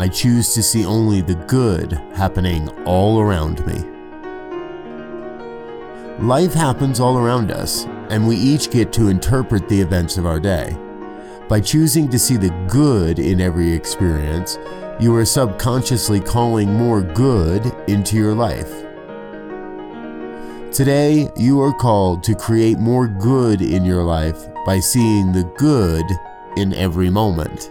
I choose to see only the good happening all around me. Life happens all around us, and we each get to interpret the events of our day. By choosing to see the good in every experience, you are subconsciously calling more good into your life. Today, you are called to create more good in your life by seeing the good in every moment.